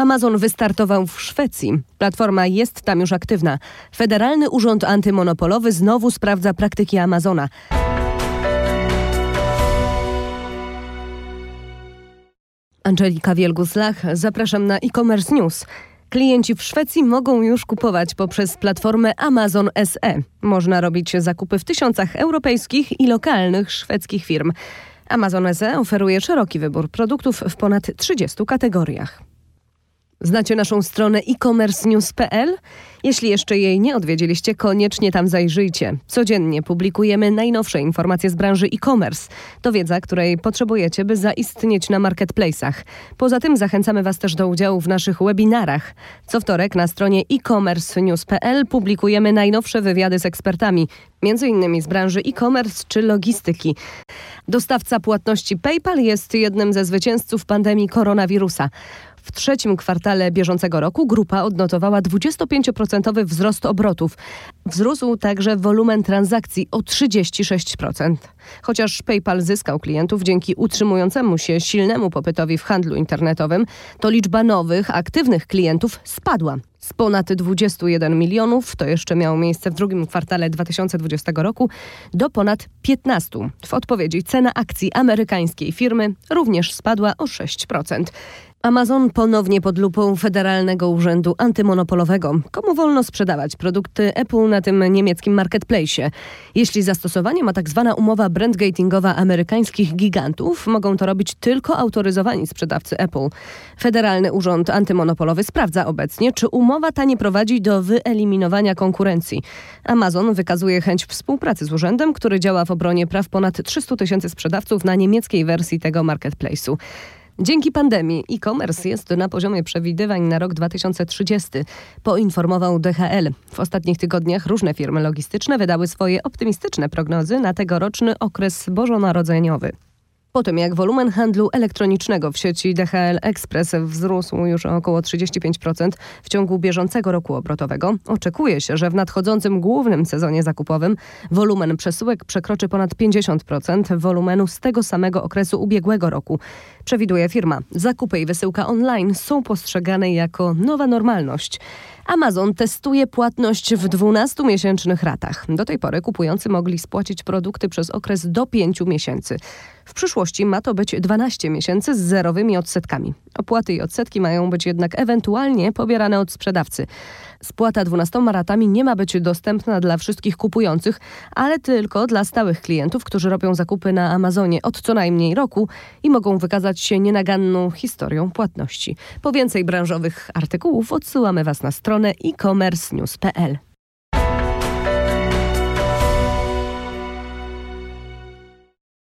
Amazon wystartował w Szwecji. Platforma jest tam już aktywna. Federalny Urząd Antymonopolowy znowu sprawdza praktyki Amazona. Angelika Wielgus-Lach, zapraszam na e-commerce news. Klienci w Szwecji mogą już kupować poprzez platformę Amazon SE. Można robić zakupy w tysiącach europejskich i lokalnych szwedzkich firm. Amazon SE oferuje szeroki wybór produktów w ponad 30 kategoriach. Znacie naszą stronę e-commercenews.pl? Jeśli jeszcze jej nie odwiedziliście, koniecznie tam zajrzyjcie. Codziennie publikujemy najnowsze informacje z branży e-commerce. To wiedza, której potrzebujecie, by zaistnieć na marketplace'ach. Poza tym zachęcamy Was też do udziału w naszych webinarach. Co wtorek na stronie e-commercenews.pl publikujemy najnowsze wywiady z ekspertami, między innymi z branży e-commerce czy logistyki. Dostawca płatności PayPal jest jednym ze zwycięzców pandemii koronawirusa. W trzecim kwartale bieżącego roku grupa odnotowała 25% wzrost obrotów. Wzrósł także wolumen transakcji o 36%. Chociaż PayPal zyskał klientów dzięki utrzymującemu się silnemu popytowi w handlu internetowym, to liczba nowych, aktywnych klientów spadła. Z ponad 21 milionów, to jeszcze miało miejsce w drugim kwartale 2020 roku, do ponad 15. W odpowiedzi cena akcji amerykańskiej firmy również spadła o 6%. Amazon ponownie pod lupą Federalnego Urzędu Antymonopolowego. Komu wolno sprzedawać produkty Apple na tym niemieckim marketplace? Jeśli zastosowanie ma tak zwana umowa brandgatingowa amerykańskich gigantów, mogą to robić tylko autoryzowani sprzedawcy Apple. Federalny Urząd Antymonopolowy sprawdza obecnie, czy umowa ta nie prowadzi do wyeliminowania konkurencji. Amazon wykazuje chęć współpracy z urzędem, który działa w obronie praw ponad 300 tysięcy sprzedawców na niemieckiej wersji tego marketplace'u. Dzięki pandemii e-commerce jest na poziomie przewidywań na rok 2030, poinformował DHL. W ostatnich tygodniach różne firmy logistyczne wydały swoje optymistyczne prognozy na tegoroczny okres bożonarodzeniowy. Po tym jak wolumen handlu elektronicznego w sieci DHL Express wzrósł już o około 35% w ciągu bieżącego roku obrotowego, oczekuje się, że w nadchodzącym głównym sezonie zakupowym wolumen przesyłek przekroczy ponad 50% wolumenu z tego samego okresu ubiegłego roku. Przewiduje firma. Zakupy i wysyłka online są postrzegane jako nowa normalność. Amazon testuje płatność w 12-miesięcznych ratach. Do tej pory kupujący mogli spłacić produkty przez okres do 5 miesięcy. W przyszłości ma to być 12 miesięcy z zerowymi odsetkami. Opłaty i odsetki mają być jednak ewentualnie pobierane od sprzedawcy. Spłata 12 ratami nie ma być dostępna dla wszystkich kupujących, ale tylko dla stałych klientów, którzy robią zakupy na Amazonie od co najmniej roku i mogą wykazać się nienaganną historią płatności. Po więcej branżowych artykułów odsyłamy Was na stronę e-commerce news.pl.